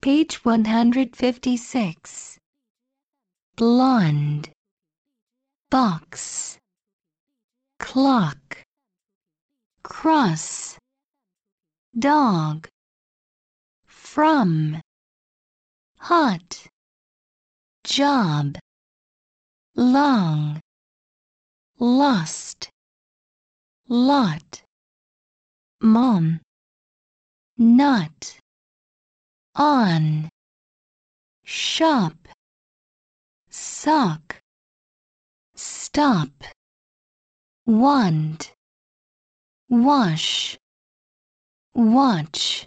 Page 156. Blonde. Box. Clock. Cross. Dog. From. Hot. Job. Long. Lost. Lot. Mom. Not on. Shop. Sock. Stop. Want. Wash. Watch